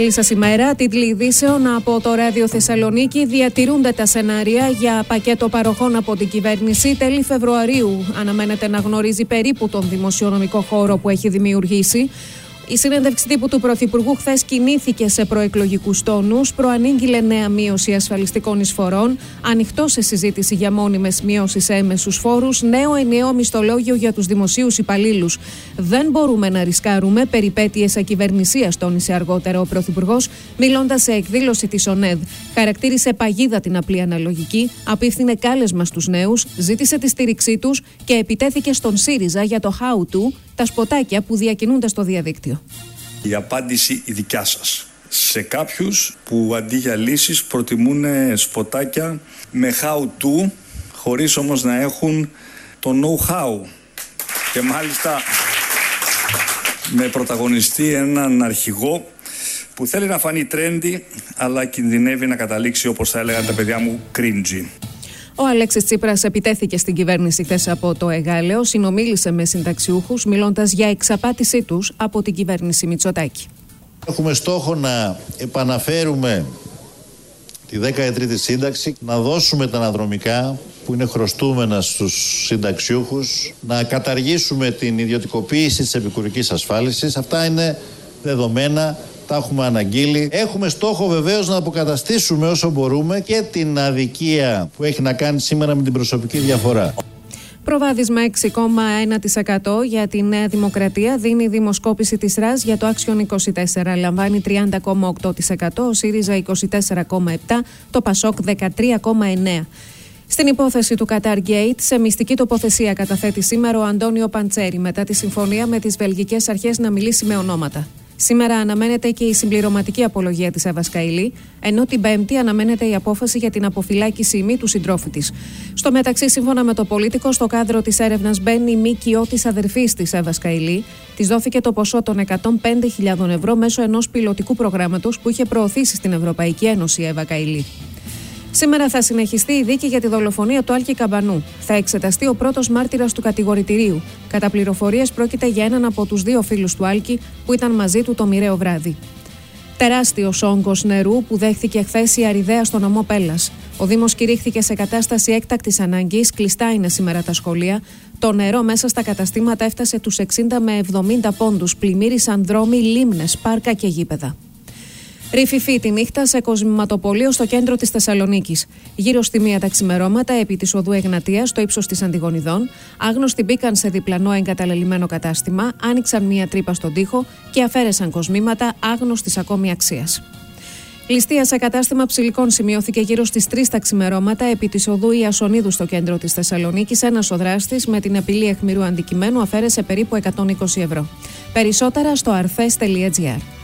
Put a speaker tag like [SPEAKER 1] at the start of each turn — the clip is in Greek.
[SPEAKER 1] Καλή σας ημέρα. Τίτλοι ειδήσεων από το Ράδιο Θεσσαλονίκη. Διατηρούνται τα σενάρια για πακέτο παροχών από την κυβέρνηση. Τέλη Φεβρουαρίου αναμένεται να γνωρίζει περίπου τον δημοσιονομικό χώρο που έχει δημιουργήσει. Η συνέντευξη τύπου του Πρωθυπουργού χθες κινήθηκε σε προεκλογικούς τόνους, προανήγγειλε νέα μείωση ασφαλιστικών εισφορών, ανοιχτό σε συζήτηση για μόνιμες μειώσεις σε έμεσους φόρους, νέο ενιαίο μισθολόγιο για τους δημοσίους υπαλλήλους. Δεν μπορούμε να ρισκάρουμε περιπέτειες ακυβερνησίας, τόνισε αργότερα ο Πρωθυπουργός, μιλώντας σε εκδήλωση της ΟΝΕΔ. Χαρακτήρισε παγίδα την απλή αναλογική, απίφθινε κάλεσμα στους νέους, ζήτησε τη στήριξή τους και επιτέθηκε στον ΣΥΡΙΖΑ για το how to τα σποτάκια που διακινούνται στο διαδίκτυο.
[SPEAKER 2] Η απάντηση η δικιά σας σε κάποιους που αντί για λύσεις προτιμούν σποτάκια με how to χωρίς όμως να έχουν το know-how και μάλιστα με πρωταγωνιστή έναν αρχηγό που θέλει να φανεί trendy αλλά κινδυνεύει να καταλήξει όπως θα έλεγαν τα παιδιά μου cringy.
[SPEAKER 1] Ο Αλέξης Τσίπρας επιτέθηκε στην κυβέρνηση χθες από το Εγάλεο, συνομίλησε με συνταξιούχους, μιλώντας για εξαπάτησή τους από την κυβέρνηση Μητσοτάκη.
[SPEAKER 3] Έχουμε στόχο να επαναφέρουμε τη 13η σύνταξη, να δώσουμε τα αναδρομικά που είναι χρωστούμενα στους συνταξιούχους, να καταργήσουμε την ιδιωτικοποίηση της επικουρικής ασφάλισης. Αυτά είναι δεδομένα τα έχουμε αναγγείλει. Έχουμε στόχο βεβαίως να αποκαταστήσουμε όσο μπορούμε και την αδικία που έχει να κάνει σήμερα με την προσωπική διαφορά.
[SPEAKER 1] Προβάδισμα 6,1% για τη Νέα Δημοκρατία δίνει η δημοσκόπηση της ΡΑΣ για το Action 24. Λαμβάνει 30,8%, ο ΣΥΡΙΖΑ 24,7%, το ΠΑΣΟΚ 13,9%. Στην υπόθεση του Qatar Gate, σε μυστική τοποθεσία καταθέτει σήμερα ο Αντώνιο Παντσέρη μετά τη συμφωνία με τις βελγικές αρχές να μιλήσει με ονόματα. Σήμερα αναμένεται και η συμπληρωματική απολογία της Εύα Καηλή, ενώ την Πέμπτη αναμένεται η απόφαση για την αποφυλάκηση ημί του συντρόφου της. Στο μεταξύ, σύμφωνα με το Πολίτικο, στο κάδρο της έρευνας μπαίνει η μήκυο τη αδερφής της Εύα Καηλή. Της δόθηκε το ποσό των 105.000 ευρώ μέσω ενός πιλωτικού προγράμματος που είχε προωθήσει στην Ευρωπαϊκή Ένωση η Εύα Καηλή. Σήμερα θα συνεχιστεί η δίκη για τη δολοφονία του Άλκη Καμπανού. Θα εξεταστεί ο πρώτος μάρτυρας του κατηγορητηρίου. Κατά πληροφορίες, πρόκειται για έναν από τους δύο φίλους του Άλκη που ήταν μαζί του το μοιραίο βράδυ. Τεράστιος όγκος νερού που δέχθηκε χθες η Αριδαία στο νομό Πέλλας. Ο Δήμος κηρύχθηκε σε κατάσταση έκτακτης ανάγκης, κλειστά είναι σήμερα τα σχολεία. Το νερό μέσα στα καταστήματα έφτασε τους 60 με 70 πόντους, πλημμύρισαν δρόμοι, λίμνες, πάρκα και γήπεδα. Ρηφιφή τη νύχτα σε κοσμηματοπολείο στο κέντρο της Θεσσαλονίκης. Γύρω στη μία τα ξημερώματα, επί της οδού Εγνατίας, στο ύψος της Αντιγονιδών, άγνωστοι μπήκαν σε διπλανό εγκαταλελειμμένο κατάστημα, άνοιξαν μία τρύπα στον τοίχο και αφαίρεσαν κοσμήματα άγνωστης ακόμη αξίας. Ληστεία σε κατάστημα ψηλικών σημειώθηκε γύρω στις 3 τα ξημερώματα επί της οδού Ιασονίδου στο κέντρο της Θεσσαλονίκης. Ένας ο δράστη με την απειλή εχμηρού αντικειμένου αφαίρεσε περίπου 120 ευρώ. Περισσότερα στο αρθέ.gr.